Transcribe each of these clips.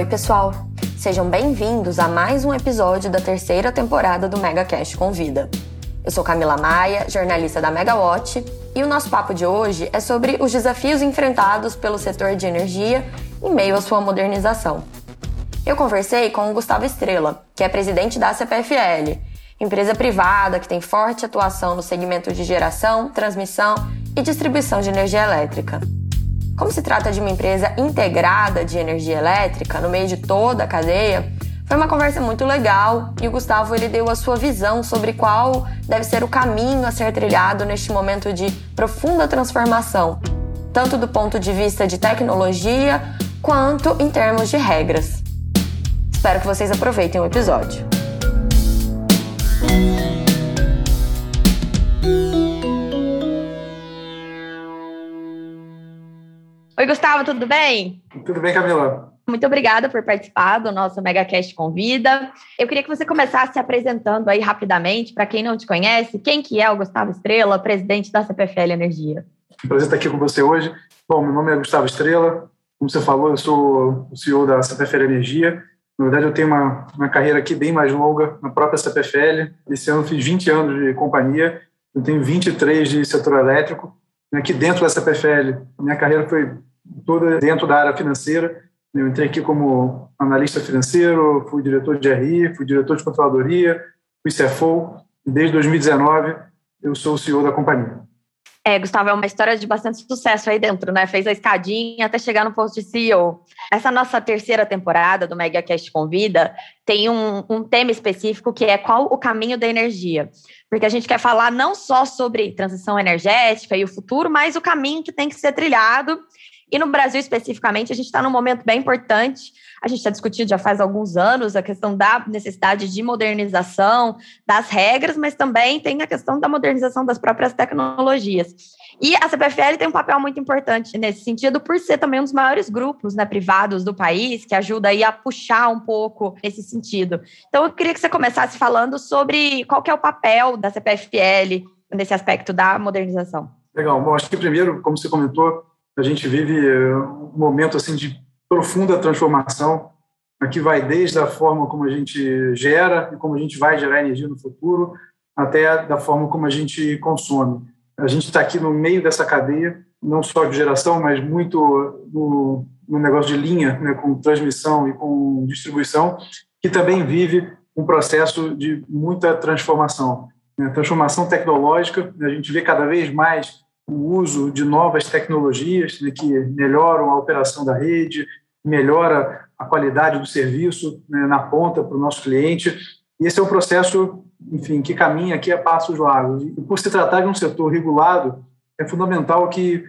Oi, pessoal! Sejam bem-vindos a mais um episódio da terceira temporada do MegaCast Convida. Eu sou Camila Maia, jornalista da Megawatt, e o nosso papo de hoje é sobre os desafios enfrentados pelo setor de energia em meio à sua modernização. Eu conversei com o Gustavo Estrela, que é presidente da CPFL, empresa privada que tem forte atuação no segmento de geração, transmissão e distribuição de energia elétrica. Como se trata de uma empresa integrada de energia elétrica no meio de toda a cadeia, foi uma conversa muito legal e o Gustavo ele deu a sua visão sobre qual deve ser o caminho a ser trilhado neste momento de profunda transformação, tanto do ponto de vista de tecnologia quanto em termos de regras. Espero que vocês aproveitem o episódio. Oi, Gustavo, tudo bem? Tudo bem, Camila. Muito obrigada por participar do nosso MegaCast Convida. Eu queria que você começasse se apresentando aí rapidamente, para quem não te conhece, quem que é o Gustavo Estrela, presidente da CPFL Energia. prazer estar aqui com você hoje. Bom, meu nome é Gustavo Estrela, como você falou, eu sou o CEO da CPFL Energia. Na verdade, eu tenho uma, uma carreira aqui bem mais longa na própria CPFL. Esse ano eu fiz 20 anos de companhia, eu tenho 23 de setor elétrico. Aqui dentro da CPFL, minha carreira foi toda dentro da área financeira. Eu entrei aqui como analista financeiro, fui diretor de RI, fui diretor de controladoria, fui CFO, e desde 2019 eu sou o CEO da companhia. É, Gustavo, é uma história de bastante sucesso aí dentro, né? Fez a escadinha até chegar no posto de CEO. Essa nossa terceira temporada do MegaCast Convida tem um, um tema específico que é qual o caminho da energia. Porque a gente quer falar não só sobre transição energética e o futuro, mas o caminho que tem que ser trilhado e no Brasil, especificamente, a gente está num momento bem importante. A gente está discutindo já faz alguns anos a questão da necessidade de modernização das regras, mas também tem a questão da modernização das próprias tecnologias. E a CPFL tem um papel muito importante nesse sentido, por ser também um dos maiores grupos né, privados do país, que ajuda aí a puxar um pouco nesse sentido. Então, eu queria que você começasse falando sobre qual que é o papel da CPFL nesse aspecto da modernização. Legal. Bom, acho que primeiro, como você comentou, a gente vive eh, um momento assim de profunda transformação. Aqui vai desde a forma como a gente gera e como a gente vai gerar energia no futuro, até da forma como a gente consome. A gente está aqui no meio dessa cadeia, não só de geração, mas muito no, no negócio de linha, né, com transmissão e com distribuição, que também vive um processo de muita transformação. Né, transformação tecnológica, a gente vê cada vez mais o uso de novas tecnologias né, que melhoram a operação da rede, melhora a qualidade do serviço né, na ponta para o nosso cliente. E esse é um processo, enfim, que caminha aqui a passos largos. E por se tratar de um setor regulado, é fundamental que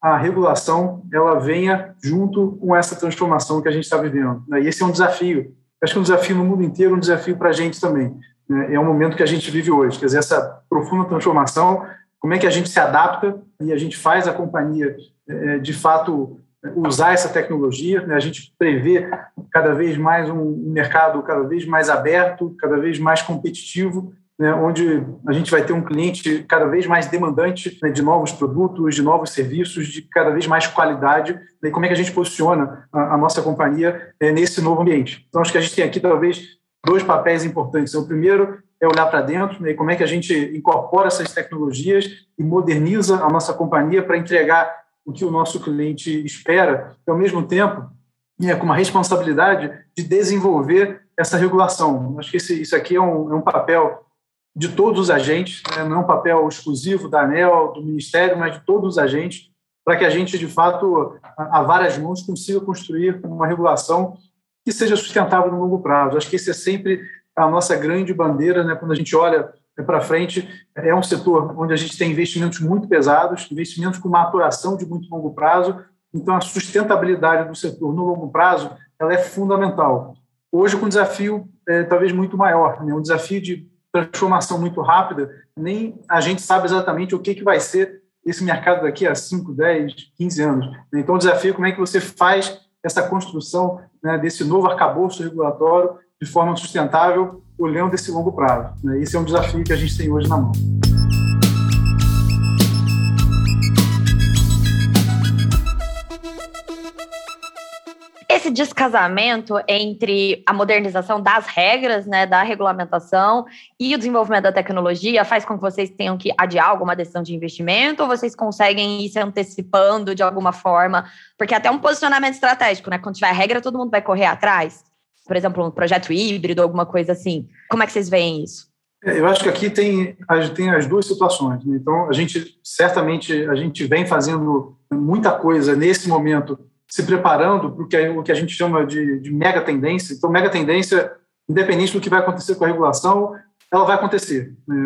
a regulação ela venha junto com essa transformação que a gente está vivendo. Né. E esse é um desafio. Acho que é um desafio no mundo inteiro, um desafio para a gente também. Né. É um momento que a gente vive hoje, quer dizer, essa profunda transformação como é que a gente se adapta e a gente faz a companhia, é, de fato, usar essa tecnologia. Né? A gente prevê cada vez mais um mercado cada vez mais aberto, cada vez mais competitivo, né? onde a gente vai ter um cliente cada vez mais demandante né? de novos produtos, de novos serviços, de cada vez mais qualidade. E como é que a gente posiciona a, a nossa companhia é, nesse novo ambiente? Então, acho que a gente tem aqui, talvez, dois papéis importantes. O primeiro é olhar para dentro, né, como é que a gente incorpora essas tecnologias e moderniza a nossa companhia para entregar o que o nosso cliente espera, e ao mesmo tempo, é, com uma responsabilidade de desenvolver essa regulação. Acho que esse, isso aqui é um, é um papel de todos os agentes, né, não é um papel exclusivo da ANEL, do Ministério, mas de todos os agentes, para que a gente, de fato, a várias mãos, consiga construir uma regulação que seja sustentável no longo prazo. Acho que esse é sempre a nossa grande bandeira, né, quando a gente olha para frente, é um setor onde a gente tem investimentos muito pesados, investimentos com maturação de muito longo prazo, então a sustentabilidade do setor no longo prazo ela é fundamental. Hoje, com um desafio é, talvez muito maior, né, um desafio de transformação muito rápida, nem a gente sabe exatamente o que, que vai ser esse mercado daqui a 5, 10, 15 anos. Então, o desafio é como é que você faz essa construção né, desse novo arcabouço regulatório de forma sustentável, olhando esse longo prazo. Né? Esse é um desafio que a gente tem hoje na mão. esse descasamento entre a modernização das regras, né, da regulamentação e o desenvolvimento da tecnologia faz com que vocês tenham que adiar alguma decisão de investimento ou vocês conseguem ir se antecipando de alguma forma? Porque até um posicionamento estratégico, né? Quando tiver regra, todo mundo vai correr atrás. Por exemplo, um projeto híbrido, alguma coisa assim. Como é que vocês veem isso? É, eu acho que aqui tem, tem as duas situações. Né? Então, a gente certamente a gente vem fazendo muita coisa nesse momento se preparando para o que, o que a gente chama de, de mega tendência. Então, mega tendência, independente do que vai acontecer com a regulação, ela vai acontecer. Né?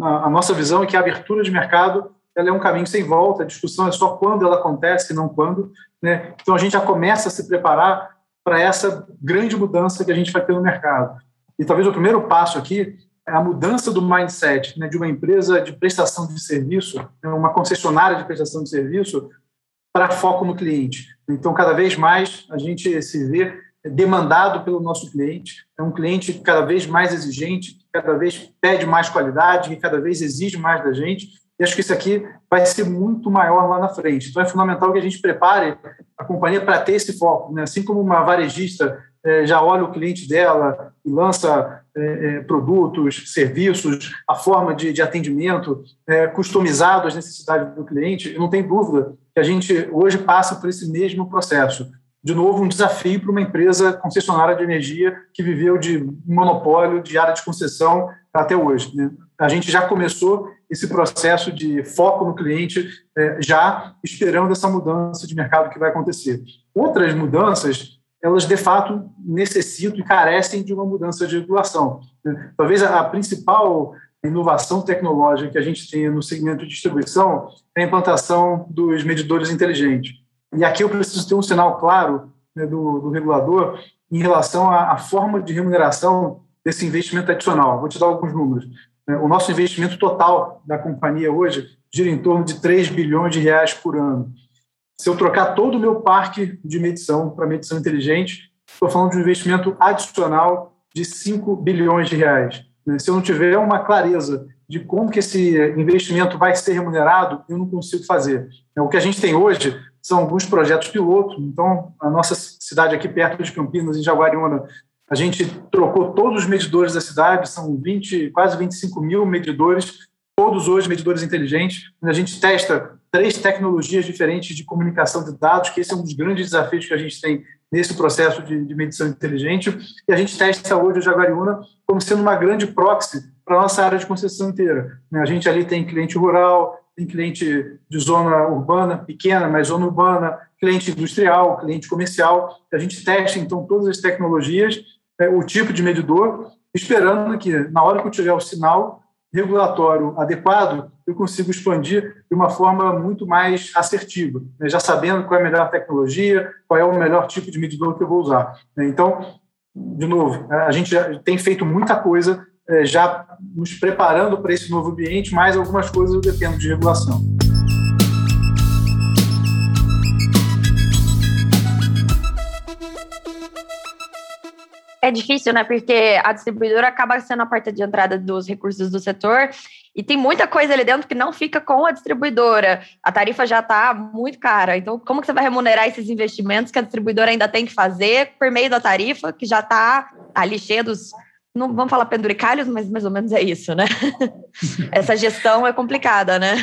A, a nossa visão é que a abertura de mercado ela é um caminho sem volta, a discussão é só quando ela acontece, não quando. Né? Então, a gente já começa a se preparar para essa grande mudança que a gente vai ter no mercado. E talvez o primeiro passo aqui é a mudança do mindset né, de uma empresa de prestação de serviço, né, uma concessionária de prestação de serviço, para foco no cliente. Então, cada vez mais a gente se vê demandado pelo nosso cliente. É um cliente cada vez mais exigente, que cada vez pede mais qualidade, que cada vez exige mais da gente. E acho que isso aqui vai ser muito maior lá na frente. Então, é fundamental que a gente prepare a companhia para ter esse foco. Né? Assim como uma varejista é, já olha o cliente dela e lança é, é, produtos, serviços, a forma de, de atendimento customizado às necessidades do cliente, não tem dúvida que a gente hoje passa por esse mesmo processo. De novo, um desafio para uma empresa concessionária de energia que viveu de monopólio, de área de concessão até hoje. Né? A gente já começou esse processo de foco no cliente, é, já esperando essa mudança de mercado que vai acontecer. Outras mudanças elas de fato necessitam e carecem de uma mudança de regulação. Talvez a principal inovação tecnológica que a gente tem no segmento de distribuição é a implantação dos medidores inteligentes. E aqui eu preciso ter um sinal claro né, do, do, regulador em relação à, à, forma de remuneração desse investimento adicional. Vou te dar alguns números. O nosso investimento total da companhia hoje gira em torno de 3 bilhões de reais por ano. Se eu trocar todo o meu parque de medição para medição inteligente, estou falando de um investimento adicional de 5 bilhões de reais. Né? Se eu não tiver uma clareza de como que esse investimento vai ser remunerado, eu não consigo fazer. É, o que a gente tem hoje são alguns projetos piloto. Então, a nossa cidade aqui perto de Campinas, em Jaguariúna, a gente trocou todos os medidores da cidade, são 20, quase 25 mil medidores, todos hoje medidores inteligentes. A gente testa três tecnologias diferentes de comunicação de dados, que esse é um dos grandes desafios que a gente tem nesse processo de, de medição inteligente. E a gente testa hoje o Jaguariúna como sendo uma grande proxy para a nossa área de concessão inteira. Né, a gente ali tem cliente rural, tem cliente de zona urbana, pequena, mas zona urbana, cliente industrial, cliente comercial. A gente testa, então, todas as tecnologias, é, o tipo de medidor, esperando que, na hora que eu tiver o sinal, regulatório adequado, eu consigo expandir de uma forma muito mais assertiva, né? já sabendo qual é a melhor tecnologia, qual é o melhor tipo de medidor que eu vou usar. Né? Então, de novo, a gente tem feito muita coisa já nos preparando para esse novo ambiente, mas algumas coisas eu dependo de regulação. é difícil, né? Porque a distribuidora acaba sendo a porta de entrada dos recursos do setor e tem muita coisa ali dentro que não fica com a distribuidora. A tarifa já está muito cara. Então, como que você vai remunerar esses investimentos que a distribuidora ainda tem que fazer por meio da tarifa, que já está ali cheia dos. Não vamos falar penduricalhos, mas mais ou menos é isso, né? Essa gestão é complicada, né?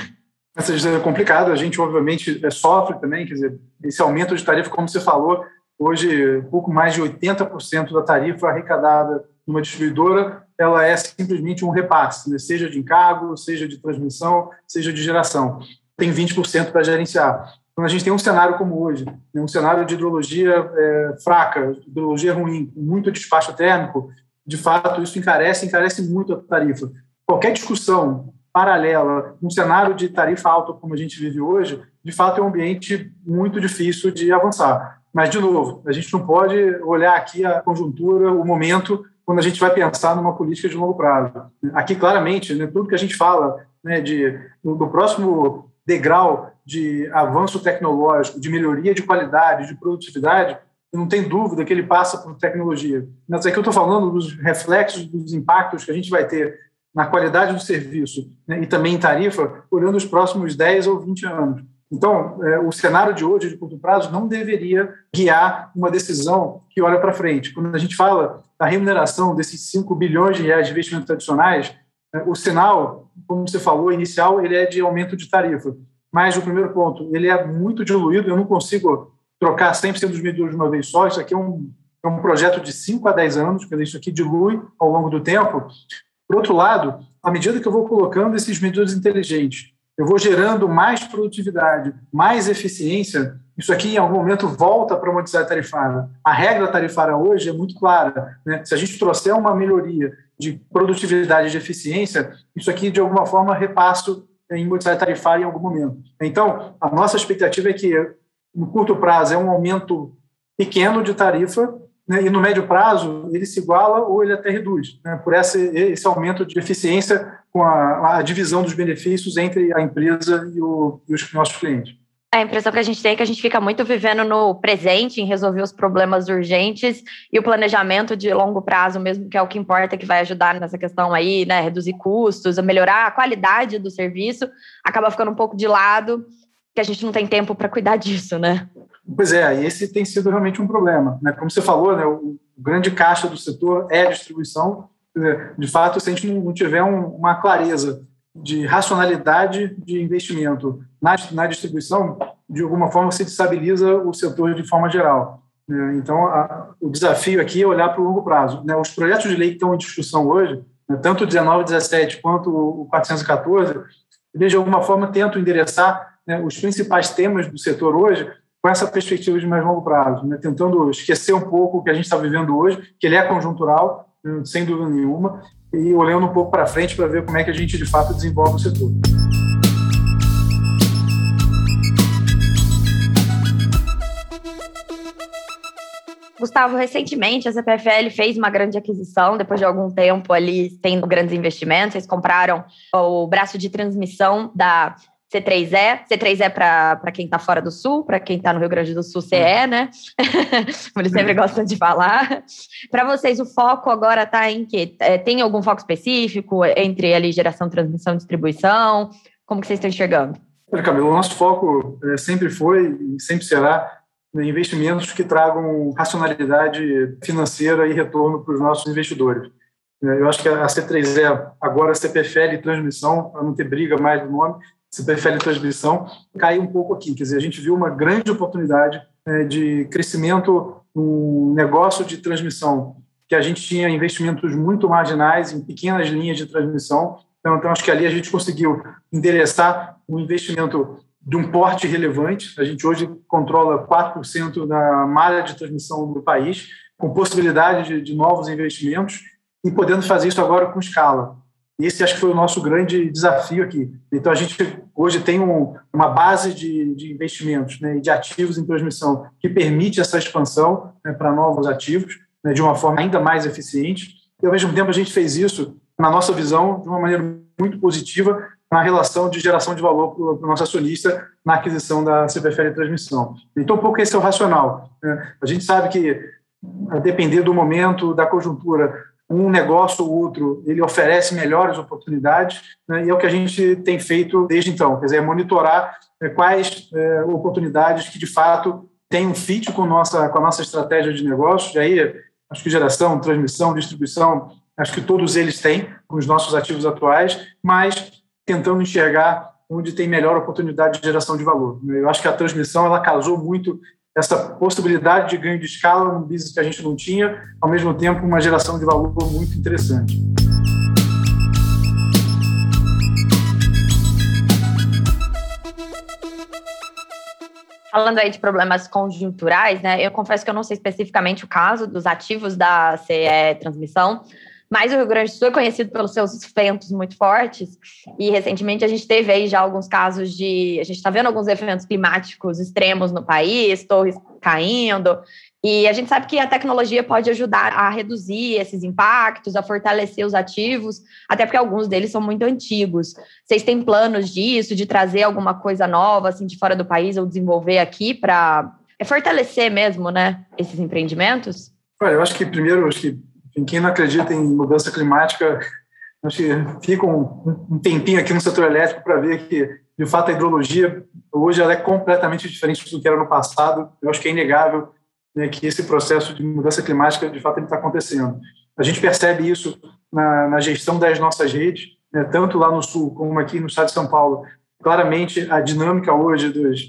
Essa gestão é complicada. A gente, obviamente, é, sofre também. Quer dizer, esse aumento de tarifa, como você falou, Hoje, pouco mais de 80% da tarifa arrecadada numa distribuidora ela é simplesmente um repasse, né? seja de encargo, seja de transmissão, seja de geração. Tem 20% para gerenciar. Então, a gente tem um cenário como hoje, né? um cenário de hidrologia é, fraca, hidrologia ruim, muito despacho térmico, de fato, isso encarece, encarece muito a tarifa. Qualquer discussão paralela, um cenário de tarifa alta como a gente vive hoje, de fato é um ambiente muito difícil de avançar. Mas, de novo, a gente não pode olhar aqui a conjuntura, o momento, quando a gente vai pensar numa política de longo prazo. Aqui, claramente, né, tudo que a gente fala né, de, do próximo degrau de avanço tecnológico, de melhoria de qualidade, de produtividade, não tem dúvida que ele passa por tecnologia. Mas aqui eu estou falando dos reflexos, dos impactos que a gente vai ter na qualidade do serviço né, e também em tarifa, olhando os próximos 10 ou 20 anos. Então, é, o cenário de hoje, de curto prazo, não deveria guiar uma decisão que olha para frente. Quando a gente fala da remuneração desses 5 bilhões de reais de investimentos tradicionais, é, o sinal, como você falou, inicial, ele é de aumento de tarifa. Mas o primeiro ponto, ele é muito diluído, eu não consigo trocar 100% dos medidores de uma vez só, isso aqui é um, é um projeto de 5 a 10 anos, dizer, isso aqui dilui ao longo do tempo. Por outro lado, à medida que eu vou colocando esses medidores inteligentes, eu vou gerando mais produtividade, mais eficiência, isso aqui em algum momento volta para a modicidade tarifária. A regra tarifária hoje é muito clara. Né? Se a gente trouxer uma melhoria de produtividade e de eficiência, isso aqui de alguma forma repasso em modicidade tarifária em algum momento. Então, a nossa expectativa é que no curto prazo é um aumento pequeno de tarifa, né, e no médio prazo ele se iguala ou ele até reduz, né, por esse, esse aumento de eficiência com a, a, divisão dos benefícios entre a empresa e, o, e os nossos clientes. A impressão que a gente tem é que a gente fica muito vivendo no presente, em resolver os problemas urgentes e o planejamento de longo prazo mesmo, que é o que importa, que vai ajudar nessa questão aí, né? Reduzir custos, melhorar a qualidade do serviço, acaba ficando um pouco de lado, que a gente não tem tempo para cuidar disso, né? Pois é, esse tem sido realmente um problema. Né? Como você falou, né, o grande caixa do setor é a distribuição. De fato, se a gente não tiver uma clareza de racionalidade de investimento na, na distribuição, de alguma forma se destabiliza o setor de forma geral. Né? Então, o desafio aqui é olhar para o longo prazo. Né? Os projetos de lei que estão em discussão hoje, né, tanto o 1917 quanto o 414, eles de alguma forma tentam endereçar né, os principais temas do setor hoje com essa perspectiva de mais longo prazo, né, tentando esquecer um pouco o que a gente está vivendo hoje, que ele é conjuntural, né, sem dúvida nenhuma, e olhando um pouco para frente para ver como é que a gente de fato desenvolve o setor. Gustavo, recentemente a CPFL fez uma grande aquisição, depois de algum tempo ali tendo grandes investimentos, eles compraram o braço de transmissão da C3E, C3E para quem está fora do Sul, para quem está no Rio Grande do Sul, CE, uhum. né? Eles sempre gostam de falar. Para vocês, o foco agora está em quê? É, tem algum foco específico entre ali geração, transmissão, distribuição? Como que vocês estão enxergando? Olha, Camilo, o nosso foco é, sempre foi e sempre será investimentos que tragam racionalidade financeira e retorno para os nossos investidores. É, eu acho que a C3E, agora a CPFL transmissão, para não ter briga mais do nome, prefere transmissão, caiu um pouco aqui. Quer dizer, a gente viu uma grande oportunidade é, de crescimento no negócio de transmissão, que a gente tinha investimentos muito marginais em pequenas linhas de transmissão. Então, então acho que ali a gente conseguiu endereçar um investimento de um porte relevante. A gente hoje controla 4% da malha de transmissão do país, com possibilidade de, de novos investimentos e podendo fazer isso agora com escala. Esse acho que foi o nosso grande desafio aqui. Então, a gente hoje tem um, uma base de, de investimentos né, de ativos em transmissão que permite essa expansão né, para novos ativos né, de uma forma ainda mais eficiente. E, ao mesmo tempo, a gente fez isso, na nossa visão, de uma maneira muito positiva na relação de geração de valor para o nosso acionista na aquisição da CPFL Transmissão. Então, um pouco esse é o racional. Né? A gente sabe que, a depender do momento, da conjuntura, um negócio ou outro ele oferece melhores oportunidades né, e é o que a gente tem feito desde então, quer dizer, é monitorar é, quais é, oportunidades que de fato têm um fit com, nossa, com a nossa estratégia de negócio, e aí acho que geração, transmissão, distribuição, acho que todos eles têm com os nossos ativos atuais, mas tentando enxergar onde tem melhor oportunidade de geração de valor. Eu acho que a transmissão ela casou muito essa possibilidade de ganho de escala num business que a gente não tinha, ao mesmo tempo uma geração de valor muito interessante. Falando aí de problemas conjunturais, né? Eu confesso que eu não sei especificamente o caso dos ativos da CE Transmissão, mas o Rio Grande do Sul é conhecido pelos seus ventos muito fortes. E recentemente a gente teve aí já alguns casos de. A gente está vendo alguns eventos climáticos extremos no país, torres caindo. E a gente sabe que a tecnologia pode ajudar a reduzir esses impactos, a fortalecer os ativos, até porque alguns deles são muito antigos. Vocês têm planos disso, de trazer alguma coisa nova, assim, de fora do país, ou desenvolver aqui para é fortalecer mesmo, né, esses empreendimentos? Olha, eu acho que primeiro, acho que quem não acredita em mudança climática, acho que fica um, um tempinho aqui no setor elétrico para ver que, de fato, a hidrologia hoje ela é completamente diferente do que era no passado. Eu acho que é inegável né, que esse processo de mudança climática, de fato, está acontecendo. A gente percebe isso na, na gestão das nossas redes, né, tanto lá no Sul como aqui no estado de São Paulo. Claramente, a dinâmica hoje dos,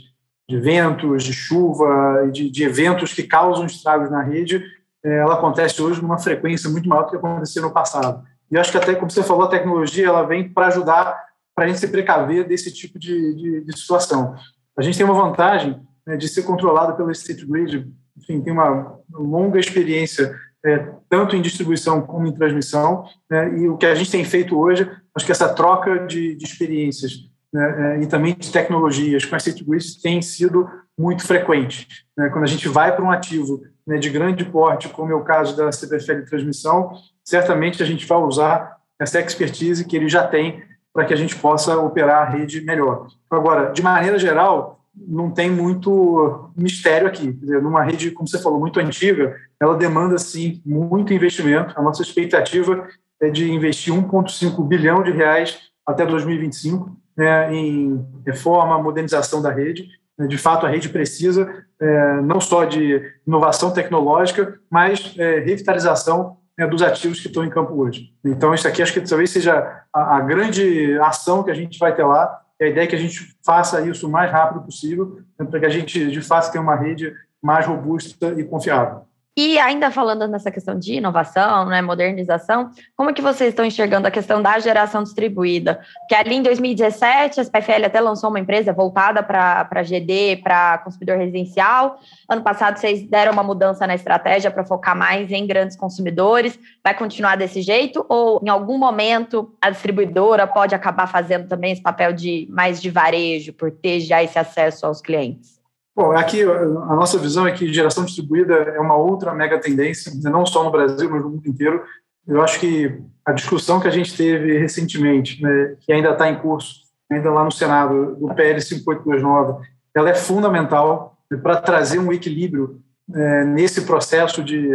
de ventos, de chuva, de, de eventos que causam estragos na rede, ela acontece hoje numa frequência muito maior do que acontecia no passado. E acho que até, como você falou, a tecnologia ela vem para ajudar para a gente se precaver desse tipo de, de, de, situação. A gente tem uma vantagem né, de ser controlado pelo State Grid, enfim, tem uma longa experiência é, tanto em distribuição como em transmissão, né, e o que a gente tem feito hoje, acho que essa troca de, de experiências né, é, e também de tecnologias com a State Grid tem sido muito frequente. Né, quando a gente vai para um ativo né, de grande porte, como é o caso da CPFL Transmissão, certamente a gente vai usar essa expertise que ele já tem para que a gente possa operar a rede melhor. Agora, de maneira geral, não tem muito mistério aqui. Dizer, numa rede, como você falou, muito antiga, ela demanda, sim, muito investimento. A nossa expectativa é de investir 1,5 bilhão de reais até 2025 né, em reforma, modernização da rede. De fato, a rede precisa é, não só de inovação tecnológica, mas é, revitalização né, dos ativos que estão em campo hoje. Então, isso aqui acho que talvez seja a, a grande ação que a gente vai ter lá. a ideia é que a gente faça isso o mais rápido possível, né, para que a gente, de fato, tenha uma rede mais robusta e confiável. E ainda falando nessa questão de inovação, né, modernização, como que vocês estão enxergando a questão da geração distribuída? Que ali em 2017 a SPFL até lançou uma empresa voltada para GD, para consumidor residencial. Ano passado vocês deram uma mudança na estratégia para focar mais em grandes consumidores. Vai continuar desse jeito ou em algum momento a distribuidora pode acabar fazendo também esse papel de mais de varejo por ter já esse acesso aos clientes? Bom, aqui a nossa visão é que geração distribuída é uma outra mega tendência, não só no Brasil, mas no mundo inteiro. Eu acho que a discussão que a gente teve recentemente, né, que ainda está em curso, ainda lá no Senado, do PL 5829, ela é fundamental para trazer um equilíbrio é, nesse processo de,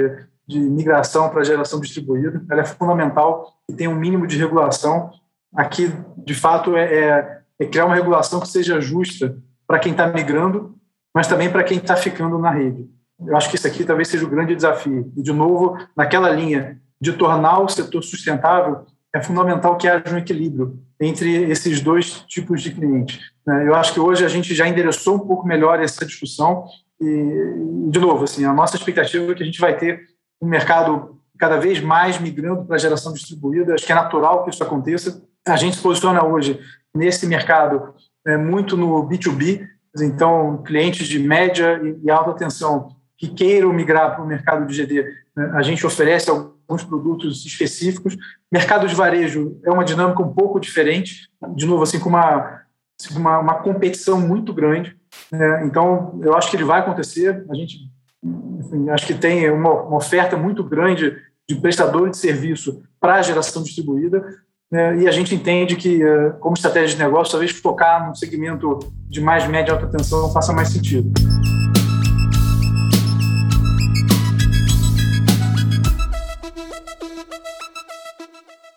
de migração para geração distribuída. Ela é fundamental e tem um mínimo de regulação. Aqui, de fato, é, é, é criar uma regulação que seja justa para quem está migrando mas também para quem está ficando na rede. Eu acho que isso aqui talvez seja o grande desafio. E, de novo, naquela linha de tornar o setor sustentável, é fundamental que haja um equilíbrio entre esses dois tipos de clientes. Né? Eu acho que hoje a gente já endereçou um pouco melhor essa discussão e, de novo, assim, a nossa expectativa é que a gente vai ter um mercado cada vez mais migrando para a geração distribuída. Acho que é natural que isso aconteça. A gente se posiciona hoje nesse mercado é, muito no B2B, então, clientes de média e alta tensão que queiram migrar para o mercado de GD, né, a gente oferece alguns produtos específicos. Mercado de varejo é uma dinâmica um pouco diferente, de novo, assim, com uma, uma, uma competição muito grande. Né? Então, eu acho que ele vai acontecer. A gente, enfim, acho que tem uma, uma oferta muito grande de prestador de serviço para a geração distribuída. Né, e a gente entende que, eh, como estratégia de negócio, talvez focar num segmento de mais média alta tensão não faça mais sentido.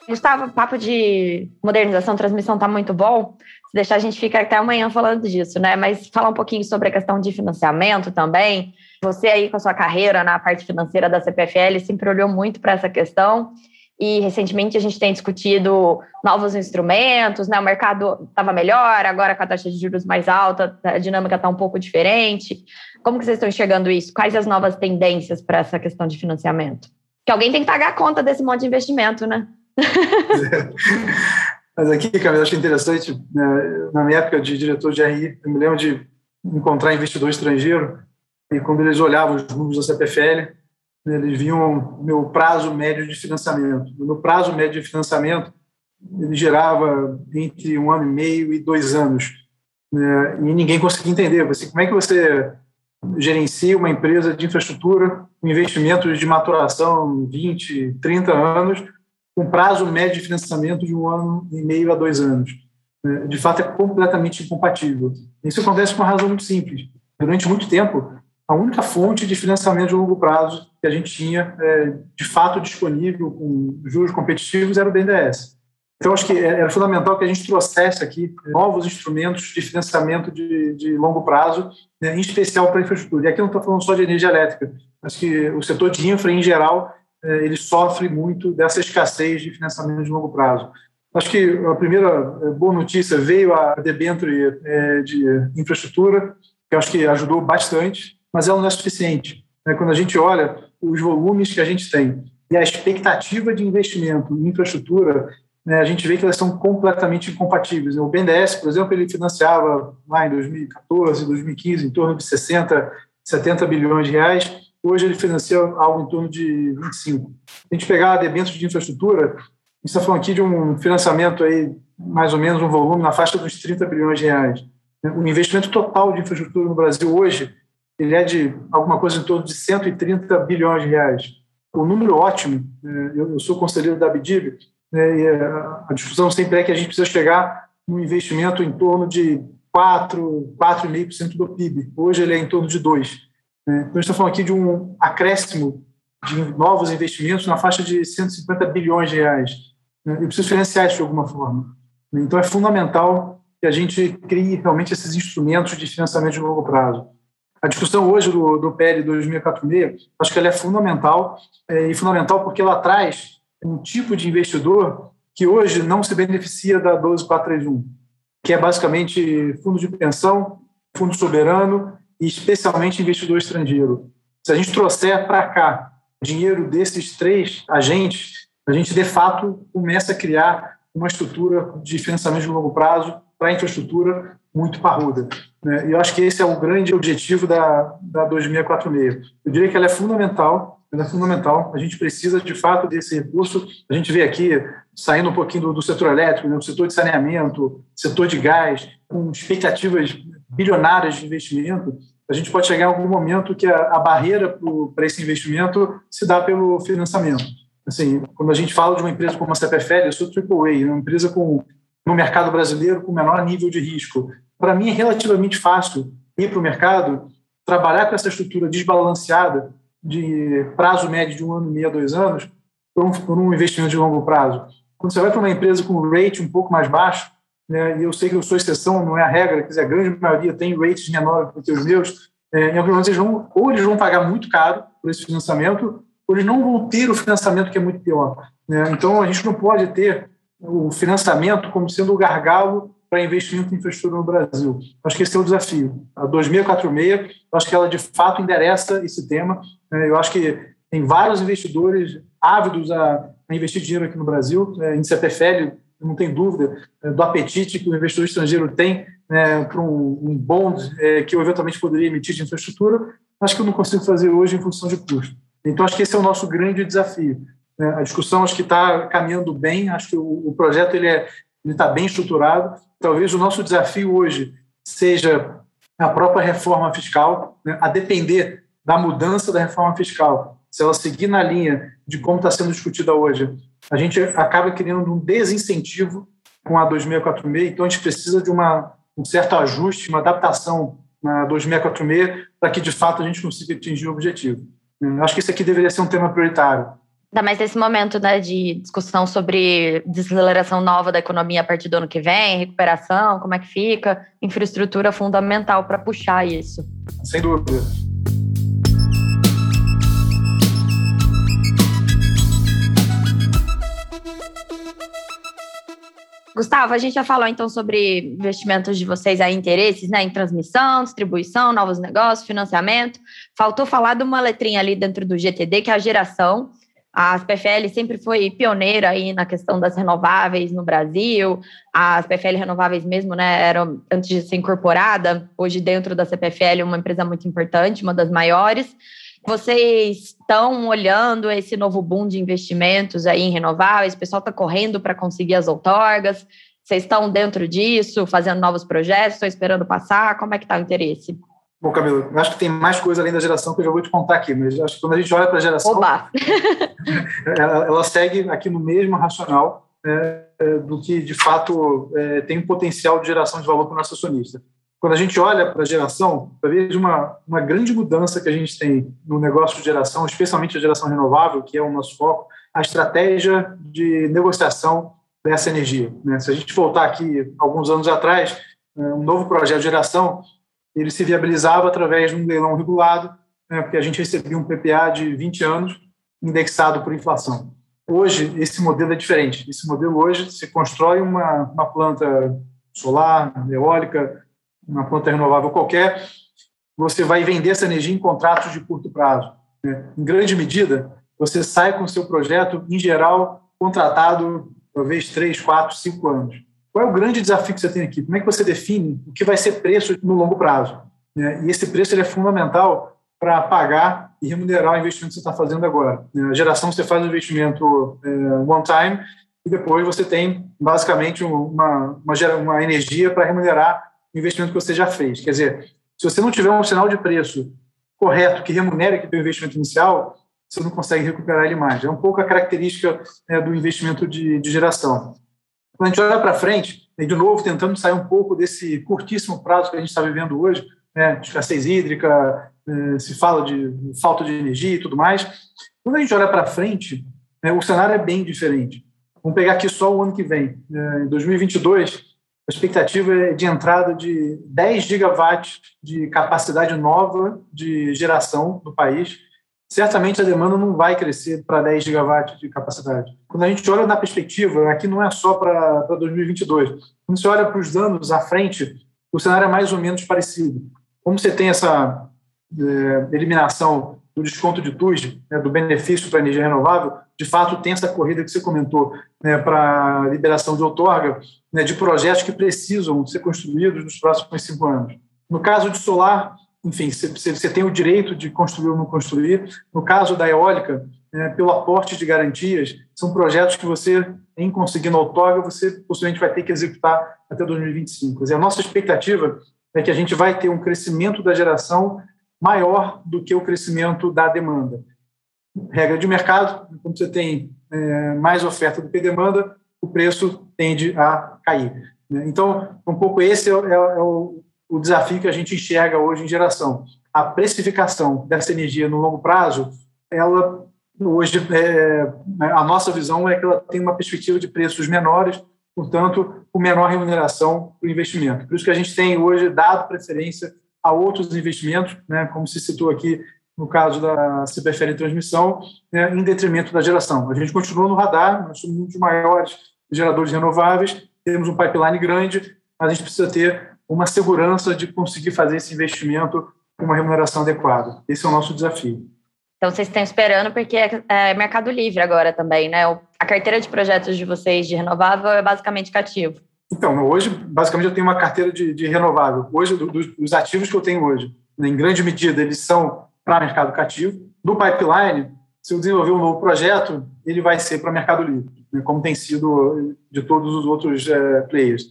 Gustavo, o papo de modernização, transmissão está muito bom. Se deixar, a gente fica até amanhã falando disso, né? Mas falar um pouquinho sobre a questão de financiamento também. Você aí com a sua carreira na parte financeira da CPFL sempre olhou muito para essa questão e recentemente a gente tem discutido novos instrumentos, né? O mercado estava melhor, agora com a taxa de juros mais alta, a dinâmica está um pouco diferente. Como que vocês estão enxergando isso? Quais as novas tendências para essa questão de financiamento? Que alguém tem que pagar a conta desse monte de investimento, né? Mas aqui, Camila, eu acho interessante, né? na minha época de diretor de RI, eu me lembro de encontrar investidor estrangeiro e quando eles olhavam os números da CPFL, eles viam meu prazo médio de financiamento. No prazo médio de financiamento, ele gerava entre um ano e meio e dois anos. Né? E ninguém conseguia entender. Assim, como é que você gerencia uma empresa de infraestrutura com investimentos de maturação 20, 30 anos, com prazo médio de financiamento de um ano e meio a dois anos? Né? De fato, é completamente incompatível. Isso acontece por uma razão muito simples. Durante muito tempo, a única fonte de financiamento de longo prazo que a gente tinha, é, de fato, disponível com juros competitivos era o BNDES. Então, acho que é, era fundamental que a gente trouxesse aqui novos instrumentos de financiamento de, de longo prazo, né, em especial para a infraestrutura. E aqui não estou falando só de energia elétrica, acho que o setor de infra, em geral, é, ele sofre muito dessa escassez de financiamento de longo prazo. Acho que a primeira é, boa notícia veio a debênture de infraestrutura, que acho que ajudou bastante, mas ela não é suficiente. Né. Quando a gente olha os volumes que a gente tem e a expectativa de investimento em infraestrutura, né, a gente vê que elas são completamente incompatíveis. O BNDES, por exemplo, ele financiava lá em 2014, 2015, em torno de 60, 70 bilhões de reais. Hoje ele financia algo em torno de 25. Se a gente pegar debêntures de infraestrutura, a gente está falando aqui de um financiamento aí, mais ou menos um volume na faixa dos 30 bilhões de reais. O investimento total de infraestrutura no Brasil hoje ele é de alguma coisa em torno de 130 bilhões de reais o número ótimo, né, eu sou conselheiro da Abdib, né, e a discussão sempre é que a gente precisa chegar num investimento em torno de 4, 4,5% do PIB. Hoje ele é em torno de 2%. Né. Então, gente está falando aqui de um acréscimo de novos investimentos na faixa de 150 bilhões de reais. Eu preciso financiar isso de alguma forma. Então, é fundamental que a gente crie realmente esses instrumentos de financiamento de longo prazo. A discussão hoje do, do PL 2046, acho que ela é fundamental, é, e fundamental porque ela traz um tipo de investidor que hoje não se beneficia da 12431, que é basicamente fundo de pensão, fundo soberano e especialmente investidor estrangeiro. Se a gente trouxer para cá dinheiro desses três agentes, a gente de fato começa a criar uma estrutura de financiamento de longo prazo para a infraestrutura muito parruda. Né? E eu acho que esse é o grande objetivo da, da 2646. Eu diria que ela é fundamental, ela é fundamental. A gente precisa, de fato, desse recurso. A gente vê aqui, saindo um pouquinho do, do setor elétrico, né? setor de saneamento, setor de gás, com expectativas bilionárias de investimento, a gente pode chegar em algum momento que a, a barreira para esse investimento se dá pelo financiamento. Assim, quando a gente fala de uma empresa como a CPFL, eu sou AAA, uma empresa com no mercado brasileiro com menor nível de risco. Para mim é relativamente fácil ir para o mercado, trabalhar com essa estrutura desbalanceada de prazo médio de um ano e meio a dois anos por um, por um investimento de longo prazo. Quando você vai para uma empresa com rate um pouco mais baixo, né, e eu sei que eu sou exceção, não é a regra, quer dizer, a grande maioria tem rates menores do que os meus, é, em alguns momentos eles vão, ou eles vão pagar muito caro por esse financiamento, ou eles não vão ter o financiamento que é muito pior. Né? Então, a gente não pode ter o financiamento como sendo o gargalo para investimento em infraestrutura no Brasil. Acho que esse é o desafio. A 2646, acho que ela de fato endereça esse tema. Né? Eu acho que tem vários investidores ávidos a, investir dinheiro aqui no Brasil. Em é, CPFL, não tem dúvida é, do apetite que o investidor estrangeiro tem né, para um, bond é, que eu eventualmente poderia emitir de infraestrutura. Acho que eu não consigo fazer hoje em função de custo. Então, acho que esse é o nosso grande desafio. Né? A discussão acho que está caminhando bem, acho que o, o projeto ele é ele está bem estruturado. Talvez o nosso desafio hoje seja a própria reforma fiscal, né? a depender da mudança da reforma fiscal. Se ela seguir na linha de como está sendo discutida hoje, a gente acaba criando um desincentivo com a 2646, então a gente precisa de uma, um certo ajuste, uma adaptação na 2646 para que, de fato, a gente consiga atingir o objetivo. Acho que esse aqui deveria ser um tema prioritário. Ainda mais nesse momento né, de discussão sobre desaceleração nova da economia a partir do ano que vem, recuperação, como é que fica, infraestrutura fundamental para puxar isso. Sem dúvida. Gustavo, a gente já falou então sobre investimentos de vocês aí, interesses né, em transmissão, distribuição, novos negócios, financiamento. Faltou falar de uma letrinha ali dentro do GTD, que é a geração. A PFL sempre foi pioneira aí na questão das renováveis no Brasil. As PFL Renováveis mesmo, né, eram antes de ser incorporada, hoje dentro da CPFL uma empresa muito importante, uma das maiores. Vocês estão olhando esse novo boom de investimentos aí em renováveis? O pessoal está correndo para conseguir as outorgas? Vocês estão dentro disso, fazendo novos projetos? Estão esperando passar? Como é que está o interesse? Bom, Camilo, acho que tem mais coisa além da geração que eu já vou te contar aqui, mas acho que quando a gente olha para a geração, ela, ela, segue aqui no mesmo racional é, é, do que, de fato, é, tem um potencial de geração de valor para o nosso acionista. Quando a gente olha para a geração, talvez uma, uma grande mudança que a gente tem no negócio de geração, especialmente a geração renovável, que é o nosso foco, a estratégia de negociação dessa energia. Né? Se a gente voltar aqui alguns anos atrás, é, um novo projeto de geração, ele se viabilizava através de um leilão regulado, né, porque a gente recebia um PPA de 20 anos indexado por inflação. Hoje, esse modelo é diferente. Esse modelo hoje, se constrói uma, uma planta solar, eólica, uma planta renovável qualquer, você vai vender essa energia em contratos de curto prazo. Né? Em grande medida, você sai com o seu projeto, em geral, contratado talvez três, quatro, cinco anos. Qual é o grande desafio que você tem aqui? Como é que você define o que vai ser preço no longo prazo? Né? E esse preço é fundamental para pagar e remunerar o investimento que você está fazendo agora. Né? A geração você faz o investimento é, one time e depois você tem basicamente uma, uma, uma energia para remunerar o investimento que você já fez. Quer dizer, se você não tiver um sinal de preço correto que remunere aquele investimento inicial, você não consegue recuperar ele mais. É um pouco a característica né, do investimento de, de, geração. Quando a gente olha para frente, e de novo tentando sair um pouco desse curtíssimo prazo que a gente está vivendo hoje, né, escassez hídrica, eh, se fala de falta de energia e tudo mais. Quando a gente olha para frente, né, o cenário é bem diferente. Vamos pegar aqui só o ano que vem. Em 2022, a expectativa é de entrada de 10 gigawatts de capacidade nova de geração do país. Certamente a demanda não vai crescer para 10 gigawatts de capacidade. Quando a gente olha na perspectiva, aqui não é só para 2022. Quando você olha para os danos à frente, o cenário é mais ou menos parecido. Como você tem essa é, eliminação do desconto de TUS, né, do benefício para energia renovável, de fato tem essa corrida que você comentou né, para liberação de outorga né, de projetos que precisam ser construídos nos próximos cinco anos. No caso de solar, enfim, você tem o direito de construir ou não construir. No caso da eólica, né, pelo aporte de garantias, são projetos que você, em conseguindo outorga, você possivelmente vai ter que executar até 2025. Quer dizer, a nossa expectativa é que a gente vai ter um crescimento da geração maior do que o crescimento da demanda. Regra de mercado, quando você tem é, mais oferta do que demanda, o preço tende a cair. Né? Então, um pouco esse é, é, é o, o desafio que a gente enxerga hoje em geração. A precificação dessa energia no longo prazo, ela hoje é, a nossa visão é que ela tem uma perspectiva de preços menores, portanto, com menor remuneração para o investimento. Por isso que a gente tem hoje dado preferência a outros investimentos, né, como se citou aqui no caso da em transmissão, né, em detrimento da geração. A gente continua no radar, nós somos um dos maiores geradores renováveis, temos um pipeline grande, mas a gente precisa ter uma segurança de conseguir fazer esse investimento com uma remuneração adequada. Esse é o nosso desafio. Então, vocês estão esperando porque é, é Mercado Livre agora também, né? A carteira de projetos de vocês de renovável é basicamente cativo. Então, hoje, basicamente, eu tenho uma carteira de, de renovável. Hoje, dos, dos, ativos que eu tenho hoje, em grande medida, eles são para mercado cativo. No pipeline, se eu desenvolver um novo projeto, ele vai ser para mercado livre, né, como tem sido de todos os outros é, players.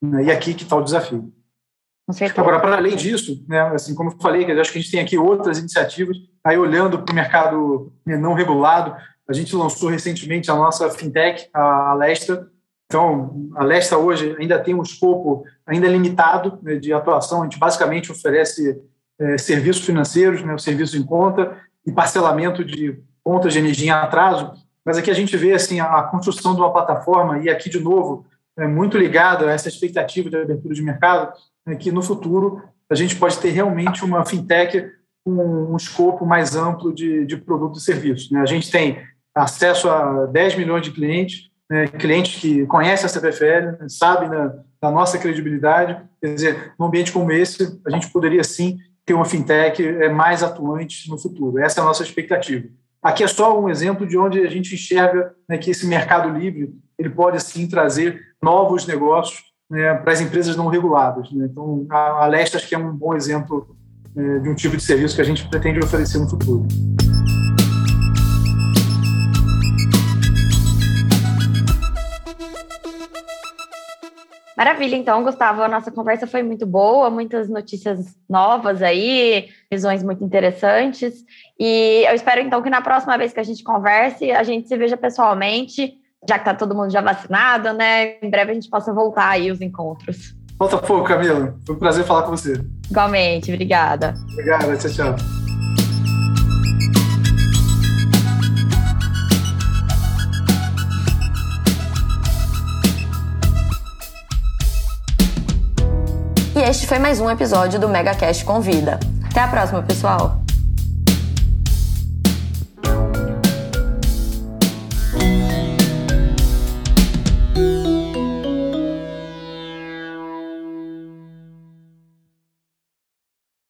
Né, e aqui que está o desafio. Agora, para além disso, né, assim como eu falei, acho que a gente tem aqui outras iniciativas. Aí, olhando para o mercado né, não regulado, a gente lançou recentemente a nossa fintech, a Alesta, então, a Lesta hoje ainda tem um escopo ainda limitado né, de atuação. A gente basicamente oferece é, serviços financeiros, né, serviços em conta e parcelamento de contas de energia em atraso. Mas aqui a gente vê assim a, construção de uma plataforma e aqui de novo é muito ligado a essa expectativa de abertura de mercado, né, que no futuro a gente pode ter realmente uma fintech com um escopo mais amplo de, de produtos e serviços. Né? A gente tem acesso a 10 milhões de clientes né, clientes que conhecem a CPFL, sabem da, da, nossa credibilidade. Quer dizer, num ambiente como esse, a gente poderia sim ter uma fintech é, mais atuante no futuro. Essa é a nossa expectativa. Aqui é só um exemplo de onde a gente enxerga né, que esse mercado livre ele pode sim trazer novos negócios né, para as empresas não reguladas. Né? Então, a, Leste acho que é um bom exemplo de um tipo de serviço que a gente pretende oferecer no futuro. Maravilha, então, Gustavo, a nossa conversa foi muito boa, muitas notícias novas aí, visões muito interessantes. E eu espero, então, que na próxima vez que a gente converse, a gente se veja pessoalmente, já que está todo mundo já vacinado, né? Em breve a gente possa voltar aí os encontros. Falta pouco, Camila. Foi um prazer falar com você. Igualmente, obrigada. Obrigada, tchau, tchau. E este foi mais um episódio do Mega Cash Convida. Até a próxima, pessoal!